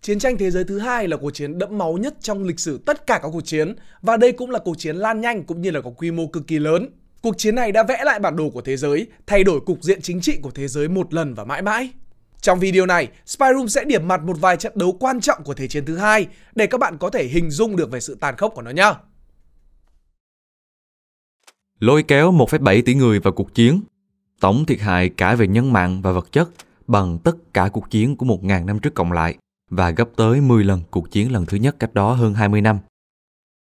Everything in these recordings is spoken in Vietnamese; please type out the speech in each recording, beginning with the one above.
Chiến tranh thế giới thứ hai là cuộc chiến đẫm máu nhất trong lịch sử tất cả các cuộc chiến và đây cũng là cuộc chiến lan nhanh cũng như là có quy mô cực kỳ lớn. Cuộc chiến này đã vẽ lại bản đồ của thế giới, thay đổi cục diện chính trị của thế giới một lần và mãi mãi. Trong video này, Spyroom sẽ điểm mặt một vài trận đấu quan trọng của Thế chiến thứ hai để các bạn có thể hình dung được về sự tàn khốc của nó nhé. Lôi kéo 1,7 tỷ người vào cuộc chiến, tổng thiệt hại cả về nhân mạng và vật chất bằng tất cả cuộc chiến của 1.000 năm trước cộng lại và gấp tới 10 lần cuộc chiến lần thứ nhất cách đó hơn 20 năm.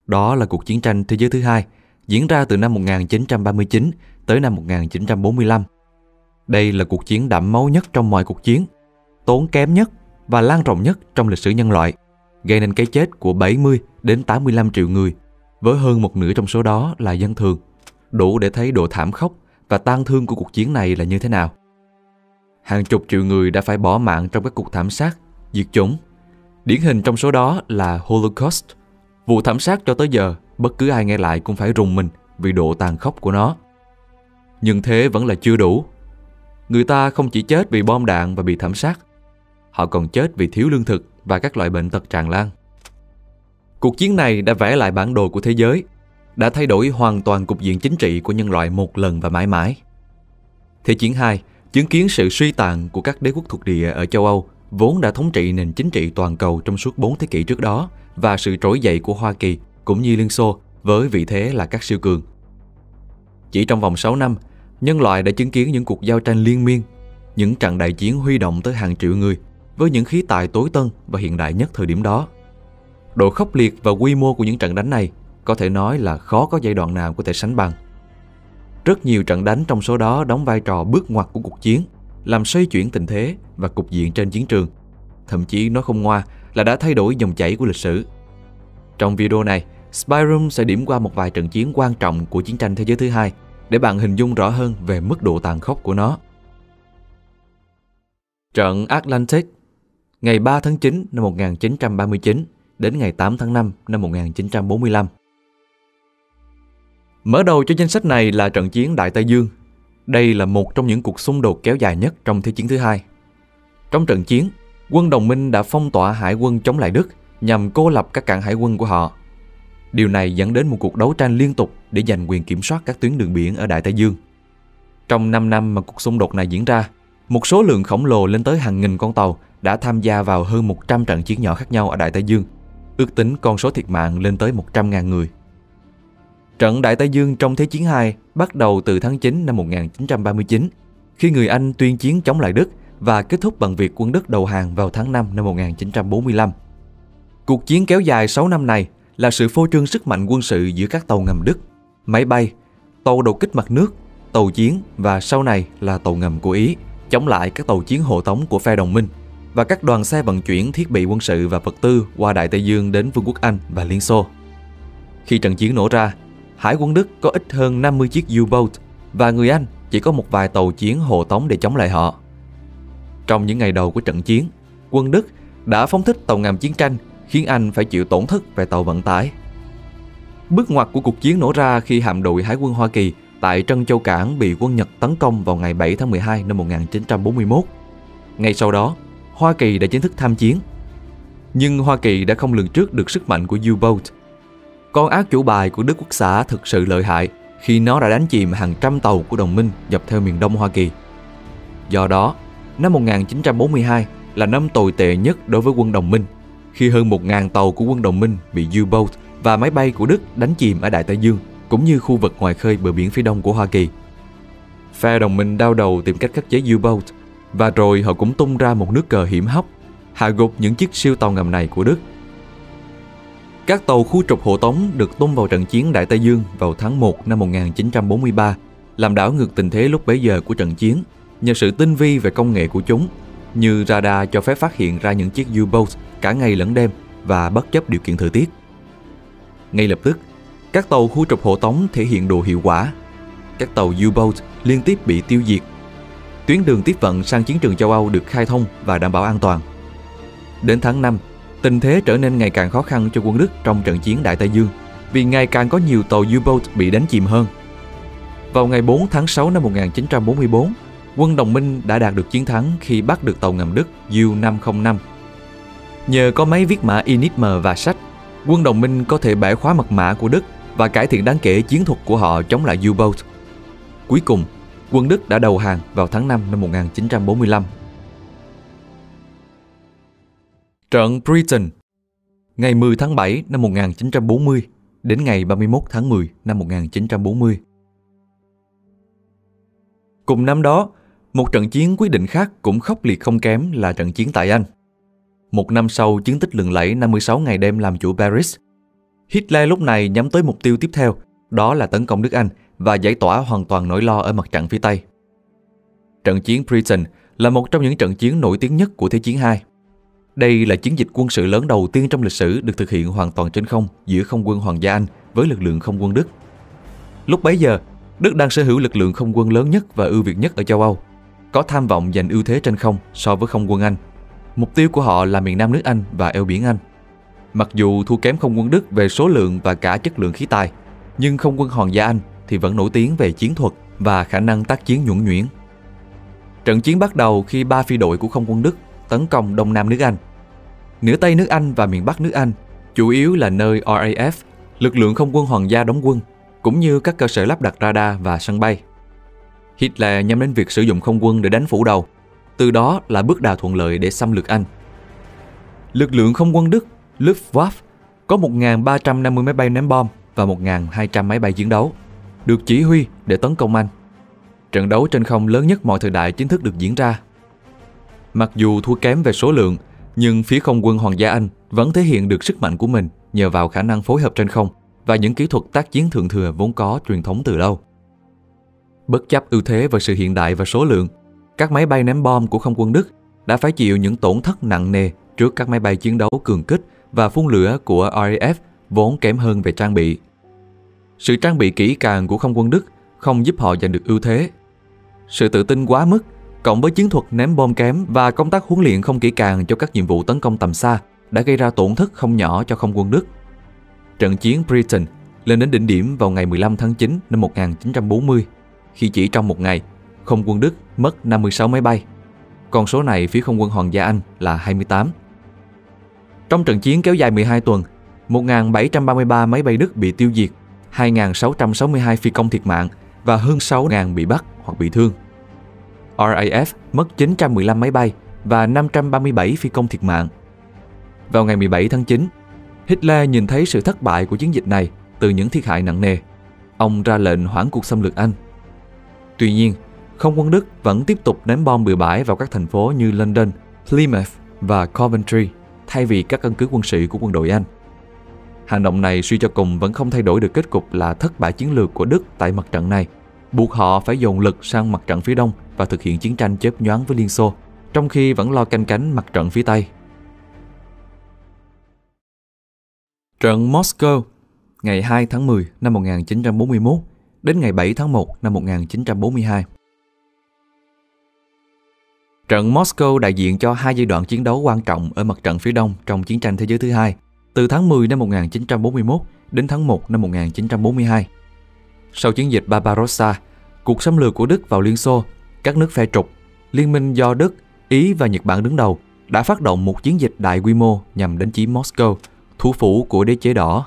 Đó là cuộc chiến tranh thế giới thứ hai, diễn ra từ năm 1939 tới năm 1945. Đây là cuộc chiến đẫm máu nhất trong mọi cuộc chiến, tốn kém nhất và lan rộng nhất trong lịch sử nhân loại, gây nên cái chết của 70 đến 85 triệu người, với hơn một nửa trong số đó là dân thường. Đủ để thấy độ thảm khốc và tang thương của cuộc chiến này là như thế nào. Hàng chục triệu người đã phải bỏ mạng trong các cuộc thảm sát diệt chủng. Điển hình trong số đó là Holocaust. Vụ thảm sát cho tới giờ, bất cứ ai nghe lại cũng phải rùng mình vì độ tàn khốc của nó. Nhưng thế vẫn là chưa đủ. Người ta không chỉ chết vì bom đạn và bị thảm sát, họ còn chết vì thiếu lương thực và các loại bệnh tật tràn lan. Cuộc chiến này đã vẽ lại bản đồ của thế giới, đã thay đổi hoàn toàn cục diện chính trị của nhân loại một lần và mãi mãi. Thế chiến 2 chứng kiến sự suy tàn của các đế quốc thuộc địa ở châu Âu vốn đã thống trị nền chính trị toàn cầu trong suốt 4 thế kỷ trước đó và sự trỗi dậy của Hoa Kỳ cũng như Liên Xô với vị thế là các siêu cường. Chỉ trong vòng 6 năm, nhân loại đã chứng kiến những cuộc giao tranh liên miên, những trận đại chiến huy động tới hàng triệu người với những khí tài tối tân và hiện đại nhất thời điểm đó. Độ khốc liệt và quy mô của những trận đánh này có thể nói là khó có giai đoạn nào có thể sánh bằng. Rất nhiều trận đánh trong số đó đóng vai trò bước ngoặt của cuộc chiến – làm xoay chuyển tình thế và cục diện trên chiến trường. Thậm chí nó không ngoa là đã thay đổi dòng chảy của lịch sử. Trong video này, Spyroom sẽ điểm qua một vài trận chiến quan trọng của chiến tranh thế giới thứ hai để bạn hình dung rõ hơn về mức độ tàn khốc của nó. Trận Atlantic ngày 3 tháng 9 năm 1939 đến ngày 8 tháng 5 năm 1945. Mở đầu cho danh sách này là trận chiến Đại Tây Dương đây là một trong những cuộc xung đột kéo dài nhất trong Thế chiến thứ hai. Trong trận chiến, quân đồng minh đã phong tỏa hải quân chống lại Đức nhằm cô lập các cảng hải quân của họ. Điều này dẫn đến một cuộc đấu tranh liên tục để giành quyền kiểm soát các tuyến đường biển ở Đại Tây Dương. Trong 5 năm mà cuộc xung đột này diễn ra, một số lượng khổng lồ lên tới hàng nghìn con tàu đã tham gia vào hơn 100 trận chiến nhỏ khác nhau ở Đại Tây Dương. Ước tính con số thiệt mạng lên tới 100.000 người. Trận Đại Tây Dương trong Thế chiến II bắt đầu từ tháng 9 năm 1939, khi người Anh tuyên chiến chống lại Đức và kết thúc bằng việc quân Đức đầu hàng vào tháng 5 năm 1945. Cuộc chiến kéo dài 6 năm này là sự phô trương sức mạnh quân sự giữa các tàu ngầm Đức, máy bay, tàu đầu kích mặt nước, tàu chiến và sau này là tàu ngầm của Ý, chống lại các tàu chiến hộ tống của phe đồng minh và các đoàn xe vận chuyển thiết bị quân sự và vật tư qua Đại Tây Dương đến Vương quốc Anh và Liên Xô. Khi trận chiến nổ ra, Hải quân Đức có ít hơn 50 chiếc U-boat và người Anh chỉ có một vài tàu chiến hộ tống để chống lại họ. Trong những ngày đầu của trận chiến, quân Đức đã phóng thích tàu ngầm chiến tranh khiến Anh phải chịu tổn thất về tàu vận tải. Bước ngoặt của cuộc chiến nổ ra khi hạm đội Hải quân Hoa Kỳ tại Trân Châu Cảng bị quân Nhật tấn công vào ngày 7 tháng 12 năm 1941. Ngay sau đó, Hoa Kỳ đã chính thức tham chiến. Nhưng Hoa Kỳ đã không lường trước được sức mạnh của U-boat con ác chủ bài của Đức Quốc xã thực sự lợi hại khi nó đã đánh chìm hàng trăm tàu của đồng minh dọc theo miền đông Hoa Kỳ. Do đó, năm 1942 là năm tồi tệ nhất đối với quân đồng minh khi hơn 1.000 tàu của quân đồng minh bị U-boat và máy bay của Đức đánh chìm ở Đại Tây Dương cũng như khu vực ngoài khơi bờ biển phía đông của Hoa Kỳ. Phe đồng minh đau đầu tìm cách khắc chế U-boat và rồi họ cũng tung ra một nước cờ hiểm hóc hạ gục những chiếc siêu tàu ngầm này của Đức các tàu khu trục hộ tống được tung vào trận chiến Đại Tây Dương vào tháng 1 năm 1943, làm đảo ngược tình thế lúc bấy giờ của trận chiến nhờ sự tinh vi về công nghệ của chúng, như radar cho phép phát hiện ra những chiếc U-boat cả ngày lẫn đêm và bất chấp điều kiện thời tiết. Ngay lập tức, các tàu khu trục hộ tống thể hiện độ hiệu quả. Các tàu U-boat liên tiếp bị tiêu diệt. Tuyến đường tiếp vận sang chiến trường châu Âu được khai thông và đảm bảo an toàn. Đến tháng 5 Tình thế trở nên ngày càng khó khăn cho quân Đức trong trận chiến Đại Tây Dương vì ngày càng có nhiều tàu U-boat bị đánh chìm hơn. Vào ngày 4 tháng 6 năm 1944, quân đồng minh đã đạt được chiến thắng khi bắt được tàu ngầm Đức U-505. Nhờ có máy viết mã Enigma và sách, quân đồng minh có thể bẻ khóa mật mã của Đức và cải thiện đáng kể chiến thuật của họ chống lại U-boat. Cuối cùng, quân Đức đã đầu hàng vào tháng 5 năm 1945. Trận Britain Ngày 10 tháng 7 năm 1940 đến ngày 31 tháng 10 năm 1940. Cùng năm đó, một trận chiến quyết định khác cũng khốc liệt không kém là trận chiến tại Anh. Một năm sau chiến tích lừng lẫy 56 ngày đêm làm chủ Paris, Hitler lúc này nhắm tới mục tiêu tiếp theo, đó là tấn công nước Anh và giải tỏa hoàn toàn nỗi lo ở mặt trận phía Tây. Trận chiến Britain là một trong những trận chiến nổi tiếng nhất của Thế chiến II. Đây là chiến dịch quân sự lớn đầu tiên trong lịch sử được thực hiện hoàn toàn trên không giữa không quân Hoàng gia Anh với lực lượng không quân Đức. Lúc bấy giờ, Đức đang sở hữu lực lượng không quân lớn nhất và ưu việt nhất ở châu Âu, có tham vọng giành ưu thế trên không so với không quân Anh. Mục tiêu của họ là miền Nam nước Anh và eo biển Anh. Mặc dù thua kém không quân Đức về số lượng và cả chất lượng khí tài, nhưng không quân Hoàng gia Anh thì vẫn nổi tiếng về chiến thuật và khả năng tác chiến nhuẩn nhuyễn. Trận chiến bắt đầu khi ba phi đội của không quân Đức tấn công Đông Nam nước Anh. Nửa Tây nước Anh và miền Bắc nước Anh chủ yếu là nơi RAF, lực lượng không quân hoàng gia đóng quân, cũng như các cơ sở lắp đặt radar và sân bay. Hitler nhắm đến việc sử dụng không quân để đánh phủ đầu, từ đó là bước đà thuận lợi để xâm lược Anh. Lực lượng không quân Đức Luftwaffe có 1.350 máy bay ném bom và 1.200 máy bay chiến đấu, được chỉ huy để tấn công Anh. Trận đấu trên không lớn nhất mọi thời đại chính thức được diễn ra. Mặc dù thua kém về số lượng, nhưng phía không quân Hoàng gia Anh vẫn thể hiện được sức mạnh của mình nhờ vào khả năng phối hợp trên không và những kỹ thuật tác chiến thượng thừa vốn có truyền thống từ lâu. Bất chấp ưu thế và sự hiện đại và số lượng, các máy bay ném bom của không quân Đức đã phải chịu những tổn thất nặng nề trước các máy bay chiến đấu cường kích và phun lửa của RAF vốn kém hơn về trang bị. Sự trang bị kỹ càng của không quân Đức không giúp họ giành được ưu thế. Sự tự tin quá mức, cộng với chiến thuật ném bom kém và công tác huấn luyện không kỹ càng cho các nhiệm vụ tấn công tầm xa đã gây ra tổn thất không nhỏ cho không quân Đức. Trận chiến Britain lên đến đỉnh điểm vào ngày 15 tháng 9 năm 1940, khi chỉ trong một ngày, không quân Đức mất 56 máy bay. Con số này phía không quân Hoàng gia Anh là 28. Trong trận chiến kéo dài 12 tuần, 1.733 máy bay Đức bị tiêu diệt, 2.662 phi công thiệt mạng và hơn 6.000 bị bắt hoặc bị thương. RAF mất 915 máy bay và 537 phi công thiệt mạng. Vào ngày 17 tháng 9, Hitler nhìn thấy sự thất bại của chiến dịch này từ những thiệt hại nặng nề. Ông ra lệnh hoãn cuộc xâm lược Anh. Tuy nhiên, không quân Đức vẫn tiếp tục ném bom bừa bãi vào các thành phố như London, Plymouth và Coventry thay vì các căn cứ quân sự của quân đội Anh. Hành động này suy cho cùng vẫn không thay đổi được kết cục là thất bại chiến lược của Đức tại mặt trận này, buộc họ phải dồn lực sang mặt trận phía đông và thực hiện chiến tranh chớp nhoáng với Liên Xô, trong khi vẫn lo canh cánh mặt trận phía Tây. Trận Moscow ngày 2 tháng 10 năm 1941 đến ngày 7 tháng 1 năm 1942. Trận Moscow đại diện cho hai giai đoạn chiến đấu quan trọng ở mặt trận phía đông trong chiến tranh thế giới thứ hai, từ tháng 10 năm 1941 đến tháng 1 năm 1942. Sau chiến dịch Barbarossa, cuộc xâm lược của Đức vào Liên Xô, các nước phe trục, liên minh do Đức, Ý và Nhật Bản đứng đầu đã phát động một chiến dịch đại quy mô nhằm đánh chiếm Moscow, thủ phủ của đế chế đỏ.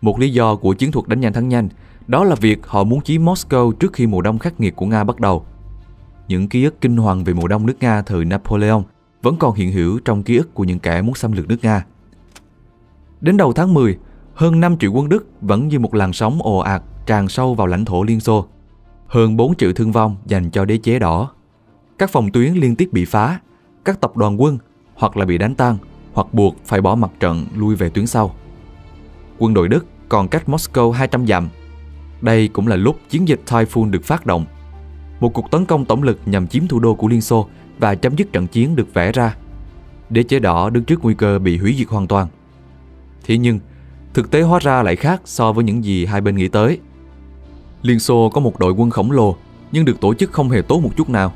Một lý do của chiến thuật đánh nhanh thắng nhanh đó là việc họ muốn chiếm Moscow trước khi mùa đông khắc nghiệt của Nga bắt đầu. Những ký ức kinh hoàng về mùa đông nước Nga thời Napoleon vẫn còn hiện hữu trong ký ức của những kẻ muốn xâm lược nước Nga. Đến đầu tháng 10, hơn 5 triệu quân Đức vẫn như một làn sóng ồ ạt tràn sâu vào lãnh thổ Liên Xô. Hơn 4 triệu thương vong dành cho đế chế đỏ. Các phòng tuyến liên tiếp bị phá, các tập đoàn quân hoặc là bị đánh tan hoặc buộc phải bỏ mặt trận lui về tuyến sau. Quân đội Đức còn cách Moscow 200 dặm. Đây cũng là lúc chiến dịch Typhoon được phát động. Một cuộc tấn công tổng lực nhằm chiếm thủ đô của Liên Xô và chấm dứt trận chiến được vẽ ra. Đế chế đỏ đứng trước nguy cơ bị hủy diệt hoàn toàn. Thế nhưng, thực tế hóa ra lại khác so với những gì hai bên nghĩ tới. Liên Xô có một đội quân khổng lồ nhưng được tổ chức không hề tốt một chút nào.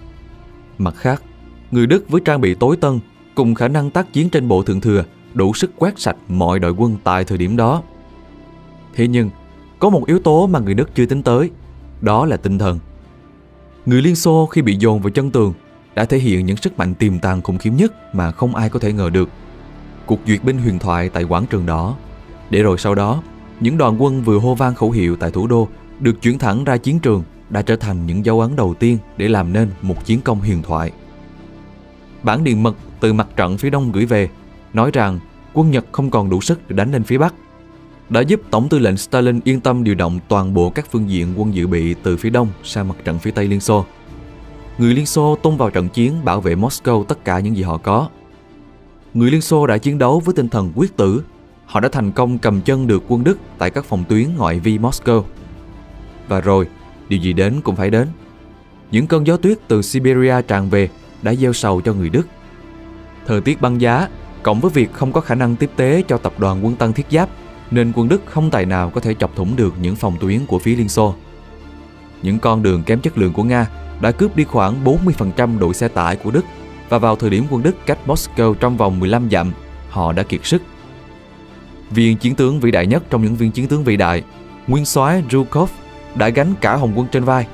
Mặt khác, người Đức với trang bị tối tân cùng khả năng tác chiến trên bộ thượng thừa đủ sức quét sạch mọi đội quân tại thời điểm đó. Thế nhưng, có một yếu tố mà người Đức chưa tính tới, đó là tinh thần. Người Liên Xô khi bị dồn vào chân tường đã thể hiện những sức mạnh tiềm tàng khủng khiếp nhất mà không ai có thể ngờ được. Cuộc duyệt binh huyền thoại tại quảng trường đỏ, để rồi sau đó, những đoàn quân vừa hô vang khẩu hiệu tại thủ đô được chuyển thẳng ra chiến trường đã trở thành những dấu ấn đầu tiên để làm nên một chiến công huyền thoại. Bản điện mật từ mặt trận phía đông gửi về, nói rằng quân Nhật không còn đủ sức để đánh lên phía Bắc đã giúp Tổng tư lệnh Stalin yên tâm điều động toàn bộ các phương diện quân dự bị từ phía đông sang mặt trận phía Tây Liên Xô. Người Liên Xô tung vào trận chiến bảo vệ Moscow tất cả những gì họ có. Người Liên Xô đã chiến đấu với tinh thần quyết tử. Họ đã thành công cầm chân được quân Đức tại các phòng tuyến ngoại vi Moscow. Và rồi, điều gì đến cũng phải đến. Những cơn gió tuyết từ Siberia tràn về đã gieo sầu cho người Đức. Thời tiết băng giá, cộng với việc không có khả năng tiếp tế cho tập đoàn quân tăng thiết giáp nên quân Đức không tài nào có thể chọc thủng được những phòng tuyến của phía Liên Xô. Những con đường kém chất lượng của Nga đã cướp đi khoảng 40% đội xe tải của Đức và vào thời điểm quân Đức cách Moscow trong vòng 15 dặm, họ đã kiệt sức. Viên chiến tướng vĩ đại nhất trong những viên chiến tướng vĩ đại, nguyên soái Zhukov đã gánh cả hồng quân trên vai.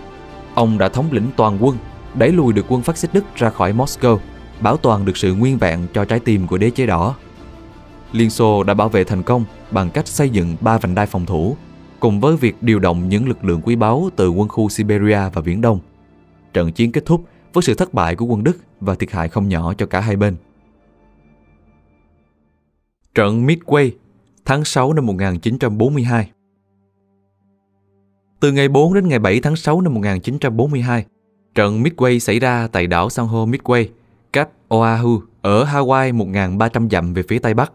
Ông đã thống lĩnh toàn quân, đẩy lùi được quân phát xít Đức ra khỏi Moscow, bảo toàn được sự nguyên vẹn cho trái tim của đế chế đỏ. Liên Xô đã bảo vệ thành công bằng cách xây dựng ba vành đai phòng thủ, cùng với việc điều động những lực lượng quý báu từ quân khu Siberia và Viễn Đông. Trận chiến kết thúc với sự thất bại của quân Đức và thiệt hại không nhỏ cho cả hai bên. Trận Midway, tháng 6 năm 1942 từ ngày 4 đến ngày 7 tháng 6 năm 1942, trận Midway xảy ra tại đảo san hô Midway, cách Oahu ở Hawaii 1.300 dặm về phía tây bắc.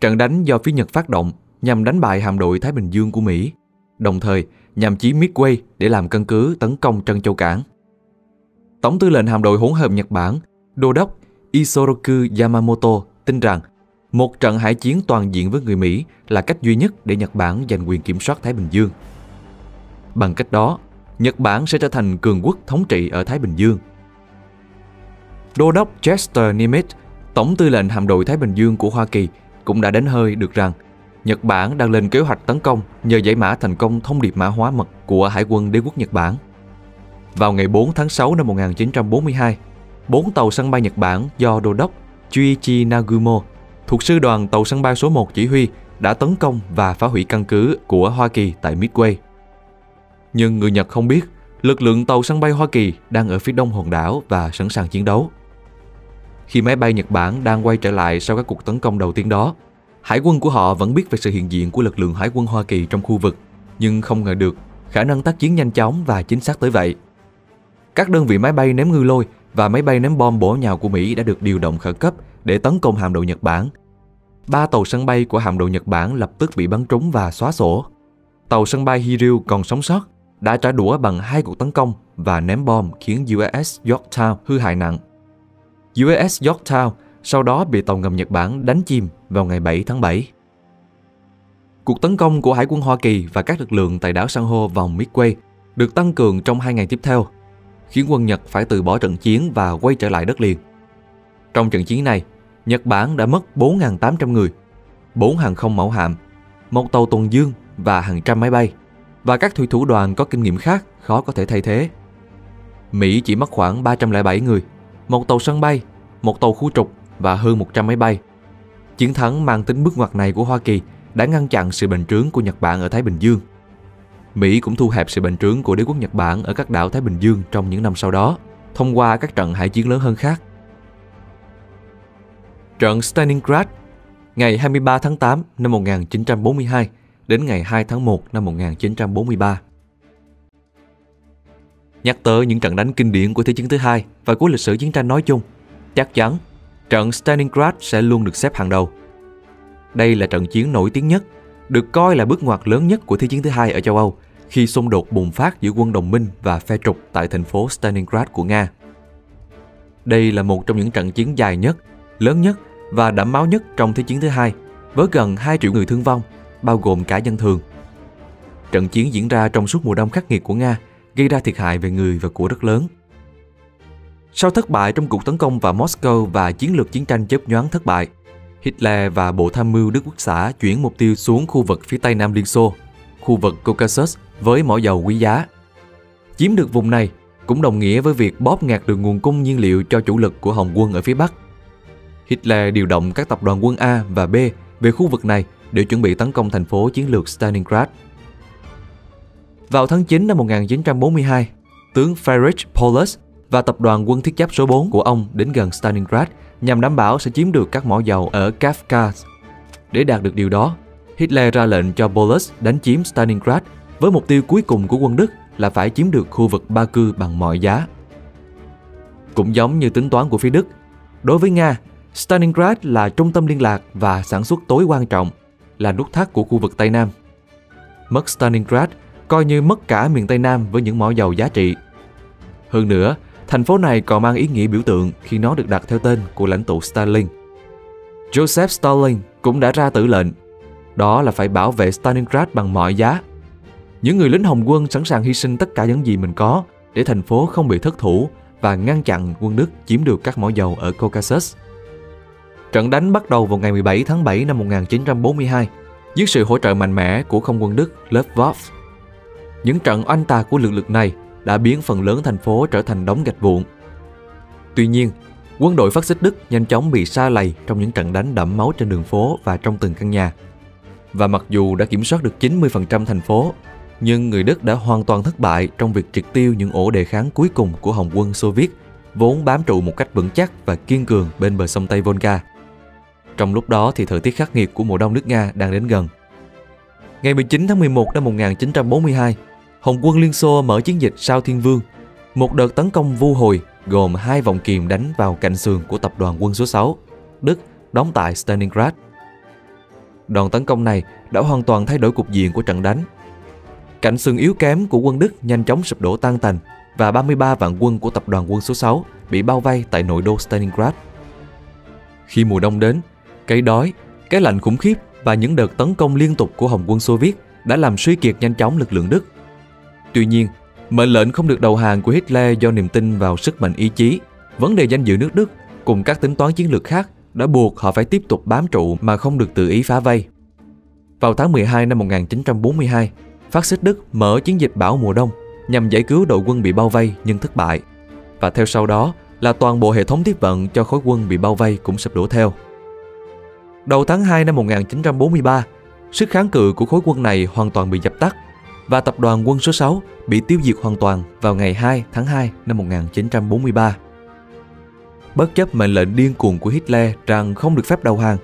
Trận đánh do phía Nhật phát động nhằm đánh bại hạm đội Thái Bình Dương của Mỹ, đồng thời nhằm chiếm Midway để làm căn cứ tấn công Trân Châu Cảng. Tổng tư lệnh hạm đội hỗn hợp Nhật Bản, Đô đốc Isoroku Yamamoto tin rằng một trận hải chiến toàn diện với người Mỹ là cách duy nhất để Nhật Bản giành quyền kiểm soát Thái Bình Dương. Bằng cách đó, Nhật Bản sẽ trở thành cường quốc thống trị ở Thái Bình Dương. Đô đốc Chester Nimitz, tổng tư lệnh hạm đội Thái Bình Dương của Hoa Kỳ cũng đã đánh hơi được rằng Nhật Bản đang lên kế hoạch tấn công nhờ giải mã thành công thông điệp mã hóa mật của Hải quân đế quốc Nhật Bản. Vào ngày 4 tháng 6 năm 1942, bốn tàu sân bay Nhật Bản do đô đốc Chuichi Nagumo thuộc sư đoàn tàu sân bay số 1 chỉ huy đã tấn công và phá hủy căn cứ của Hoa Kỳ tại Midway. Nhưng người Nhật không biết lực lượng tàu sân bay Hoa Kỳ đang ở phía đông hòn đảo và sẵn sàng chiến đấu. Khi máy bay Nhật Bản đang quay trở lại sau các cuộc tấn công đầu tiên đó, hải quân của họ vẫn biết về sự hiện diện của lực lượng hải quân Hoa Kỳ trong khu vực, nhưng không ngờ được khả năng tác chiến nhanh chóng và chính xác tới vậy. Các đơn vị máy bay ném ngư lôi và máy bay ném bom bổ nhào của Mỹ đã được điều động khẩn cấp để tấn công hạm đội Nhật Bản. Ba tàu sân bay của hạm đội Nhật Bản lập tức bị bắn trúng và xóa sổ. Tàu sân bay Hiryu còn sống sót đã trả đũa bằng hai cuộc tấn công và ném bom khiến USS Yorktown hư hại nặng. USS Yorktown sau đó bị tàu ngầm Nhật Bản đánh chìm vào ngày 7 tháng 7. Cuộc tấn công của Hải quân Hoa Kỳ và các lực lượng tại đảo san hô vòng Midway được tăng cường trong hai ngày tiếp theo, khiến quân Nhật phải từ bỏ trận chiến và quay trở lại đất liền. Trong trận chiến này, Nhật Bản đã mất 4.800 người, 4 hàng không mẫu hạm, một tàu tuần dương và hàng trăm máy bay, và các thủy thủ đoàn có kinh nghiệm khác khó có thể thay thế. Mỹ chỉ mất khoảng 307 người, một tàu sân bay, một tàu khu trục và hơn 100 máy bay. Chiến thắng mang tính bước ngoặt này của Hoa Kỳ đã ngăn chặn sự bành trướng của Nhật Bản ở Thái Bình Dương. Mỹ cũng thu hẹp sự bành trướng của đế quốc Nhật Bản ở các đảo Thái Bình Dương trong những năm sau đó, thông qua các trận hải chiến lớn hơn khác. Trận Stalingrad ngày 23 tháng 8 năm 1942 đến ngày 2 tháng 1 năm 1943. Nhắc tới những trận đánh kinh điển của Thế chiến thứ hai và của lịch sử chiến tranh nói chung, chắc chắn trận Stalingrad sẽ luôn được xếp hàng đầu. Đây là trận chiến nổi tiếng nhất, được coi là bước ngoặt lớn nhất của Thế chiến thứ hai ở châu Âu khi xung đột bùng phát giữa quân đồng minh và phe trục tại thành phố Stalingrad của Nga. Đây là một trong những trận chiến dài nhất, lớn nhất và đẫm máu nhất trong Thế chiến thứ hai, với gần 2 triệu người thương vong, bao gồm cả dân thường. Trận chiến diễn ra trong suốt mùa đông khắc nghiệt của Nga, gây ra thiệt hại về người và của rất lớn. Sau thất bại trong cuộc tấn công vào Moscow và chiến lược chiến tranh chớp nhoáng thất bại, Hitler và Bộ Tham mưu Đức Quốc xã chuyển mục tiêu xuống khu vực phía tây Nam Liên Xô, khu vực Caucasus với mỏ dầu quý giá. Chiếm được vùng này cũng đồng nghĩa với việc bóp nghẹt được nguồn cung nhiên liệu cho chủ lực của Hồng quân ở phía Bắc. Hitler điều động các tập đoàn quân A và B về khu vực này để chuẩn bị tấn công thành phố chiến lược Stalingrad. Vào tháng 9 năm 1942, tướng Friedrich Paulus và tập đoàn quân thiết giáp số 4 của ông đến gần Stalingrad nhằm đảm bảo sẽ chiếm được các mỏ dầu ở Kafkaz. Để đạt được điều đó, Hitler ra lệnh cho Paulus đánh chiếm Stalingrad với mục tiêu cuối cùng của quân Đức là phải chiếm được khu vực Ba Cư bằng mọi giá. Cũng giống như tính toán của phía Đức, đối với Nga, Stalingrad là trung tâm liên lạc và sản xuất tối quan trọng, là nút thắt của khu vực Tây Nam. Mất Stalingrad coi như mất cả miền Tây Nam với những mỏ dầu giá trị. Hơn nữa, thành phố này còn mang ý nghĩa biểu tượng khi nó được đặt theo tên của lãnh tụ Stalin. Joseph Stalin cũng đã ra tử lệnh, đó là phải bảo vệ Stalingrad bằng mọi giá. Những người lính Hồng quân sẵn sàng hy sinh tất cả những gì mình có để thành phố không bị thất thủ và ngăn chặn quân Đức chiếm được các mỏ dầu ở Caucasus. Trận đánh bắt đầu vào ngày 17 tháng 7 năm 1942 dưới sự hỗ trợ mạnh mẽ của không quân Đức Luftwaffe. Những trận oanh tạc của lực lượng này đã biến phần lớn thành phố trở thành đống gạch vụn. Tuy nhiên, quân đội phát xít Đức nhanh chóng bị sa lầy trong những trận đánh đẫm máu trên đường phố và trong từng căn nhà. Và mặc dù đã kiểm soát được 90% thành phố, nhưng người Đức đã hoàn toàn thất bại trong việc triệt tiêu những ổ đề kháng cuối cùng của Hồng quân Xô Viết, vốn bám trụ một cách vững chắc và kiên cường bên bờ sông Tây Volga. Trong lúc đó thì thời tiết khắc nghiệt của mùa đông nước Nga đang đến gần. Ngày 19 tháng 11 năm 1942, Hồng quân Liên Xô mở chiến dịch Sao Thiên Vương, một đợt tấn công vu hồi gồm hai vòng kìm đánh vào cạnh sườn của tập đoàn quân số 6, Đức đóng tại Stalingrad. Đòn tấn công này đã hoàn toàn thay đổi cục diện của trận đánh. Cạnh sườn yếu kém của quân Đức nhanh chóng sụp đổ tan tành và 33 vạn quân của tập đoàn quân số 6 bị bao vây tại nội đô Stalingrad. Khi mùa đông đến, cái đói, cái lạnh khủng khiếp và những đợt tấn công liên tục của Hồng quân Xô Viết đã làm suy kiệt nhanh chóng lực lượng Đức. Tuy nhiên, mệnh lệnh không được đầu hàng của Hitler do niềm tin vào sức mạnh ý chí, vấn đề danh dự nước Đức cùng các tính toán chiến lược khác đã buộc họ phải tiếp tục bám trụ mà không được tự ý phá vây. Vào tháng 12 năm 1942, phát xít Đức mở chiến dịch Bảo mùa đông nhằm giải cứu đội quân bị bao vây nhưng thất bại. Và theo sau đó là toàn bộ hệ thống tiếp vận cho khối quân bị bao vây cũng sụp đổ theo. Đầu tháng 2 năm 1943, sức kháng cự của khối quân này hoàn toàn bị dập tắt và tập đoàn quân số 6 bị tiêu diệt hoàn toàn vào ngày 2 tháng 2 năm 1943. Bất chấp mệnh lệnh điên cuồng của Hitler rằng không được phép đầu hàng,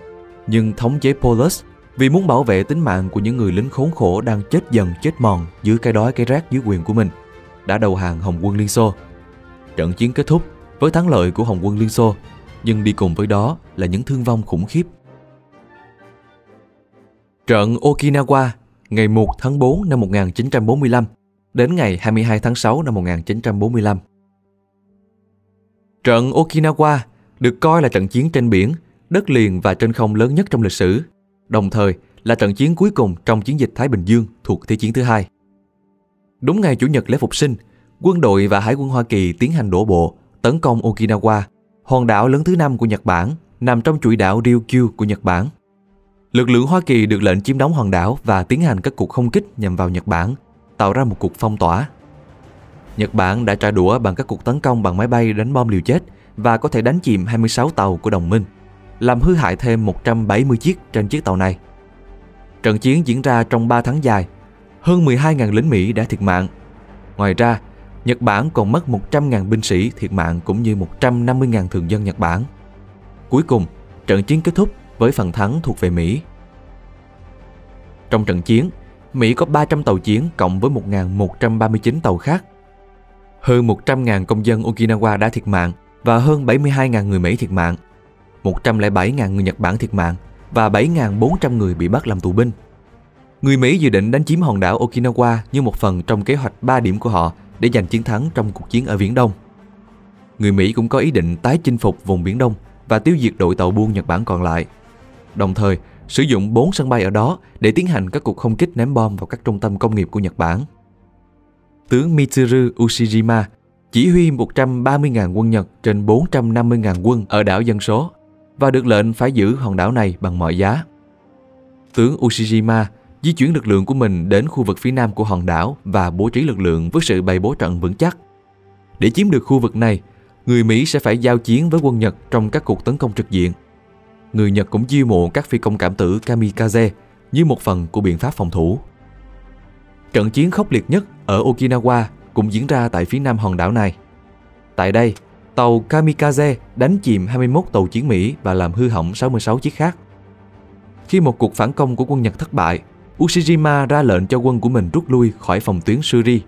nhưng thống chế Polus vì muốn bảo vệ tính mạng của những người lính khốn khổ đang chết dần chết mòn dưới cái đói cái rác dưới quyền của mình, đã đầu hàng Hồng quân Liên Xô. Trận chiến kết thúc với thắng lợi của Hồng quân Liên Xô, nhưng đi cùng với đó là những thương vong khủng khiếp Trận Okinawa ngày 1 tháng 4 năm 1945 đến ngày 22 tháng 6 năm 1945. Trận Okinawa được coi là trận chiến trên biển, đất liền và trên không lớn nhất trong lịch sử, đồng thời là trận chiến cuối cùng trong chiến dịch Thái Bình Dương thuộc Thế chiến thứ hai. Đúng ngày Chủ nhật lễ phục sinh, quân đội và Hải quân Hoa Kỳ tiến hành đổ bộ, tấn công Okinawa, hòn đảo lớn thứ năm của Nhật Bản, nằm trong chuỗi đảo Ryukyu của Nhật Bản. Lực lượng Hoa Kỳ được lệnh chiếm đóng hòn đảo và tiến hành các cuộc không kích nhằm vào Nhật Bản, tạo ra một cuộc phong tỏa. Nhật Bản đã trả đũa bằng các cuộc tấn công bằng máy bay đánh bom liều chết và có thể đánh chìm 26 tàu của đồng minh, làm hư hại thêm 170 chiếc trên chiếc tàu này. Trận chiến diễn ra trong 3 tháng dài, hơn 12.000 lính Mỹ đã thiệt mạng. Ngoài ra, Nhật Bản còn mất 100.000 binh sĩ thiệt mạng cũng như 150.000 thường dân Nhật Bản. Cuối cùng, trận chiến kết thúc với phần thắng thuộc về Mỹ. Trong trận chiến, Mỹ có 300 tàu chiến cộng với 1.139 tàu khác. Hơn 100.000 công dân Okinawa đã thiệt mạng và hơn 72.000 người Mỹ thiệt mạng. 107.000 người Nhật Bản thiệt mạng và 7.400 người bị bắt làm tù binh. Người Mỹ dự định đánh chiếm hòn đảo Okinawa như một phần trong kế hoạch 3 điểm của họ để giành chiến thắng trong cuộc chiến ở Viễn Đông. Người Mỹ cũng có ý định tái chinh phục vùng Biển Đông và tiêu diệt đội tàu buôn Nhật Bản còn lại đồng thời sử dụng 4 sân bay ở đó để tiến hành các cuộc không kích ném bom vào các trung tâm công nghiệp của Nhật Bản. Tướng Mitsuru Ushijima chỉ huy 130.000 quân Nhật trên 450.000 quân ở đảo dân số và được lệnh phải giữ hòn đảo này bằng mọi giá. Tướng Ushijima di chuyển lực lượng của mình đến khu vực phía nam của hòn đảo và bố trí lực lượng với sự bày bố trận vững chắc. Để chiếm được khu vực này, người Mỹ sẽ phải giao chiến với quân Nhật trong các cuộc tấn công trực diện. Người Nhật cũng chiêu mộ các phi công cảm tử kamikaze như một phần của biện pháp phòng thủ. Trận chiến khốc liệt nhất ở Okinawa cũng diễn ra tại phía nam hòn đảo này. Tại đây, tàu Kamikaze đánh chìm 21 tàu chiến Mỹ và làm hư hỏng 66 chiếc khác. Khi một cuộc phản công của quân Nhật thất bại, Ushijima ra lệnh cho quân của mình rút lui khỏi phòng tuyến Suri.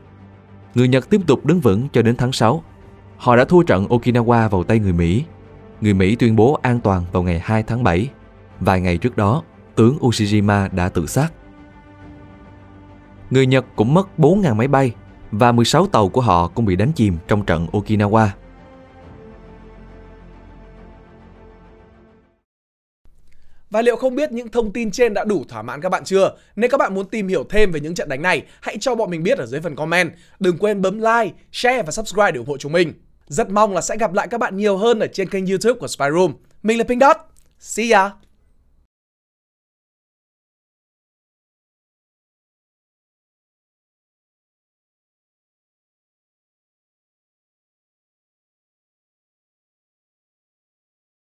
Người Nhật tiếp tục đứng vững cho đến tháng 6. Họ đã thua trận Okinawa vào tay người Mỹ. Người Mỹ tuyên bố an toàn vào ngày 2 tháng 7. Vài ngày trước đó, tướng Ushijima đã tự sát. Người Nhật cũng mất 4.000 máy bay và 16 tàu của họ cũng bị đánh chìm trong trận Okinawa. Và liệu không biết những thông tin trên đã đủ thỏa mãn các bạn chưa? Nếu các bạn muốn tìm hiểu thêm về những trận đánh này, hãy cho bọn mình biết ở dưới phần comment. Đừng quên bấm like, share và subscribe để ủng hộ chúng mình. Rất mong là sẽ gặp lại các bạn nhiều hơn ở trên kênh youtube của Spyroom. Mình là Pink Dot. See ya!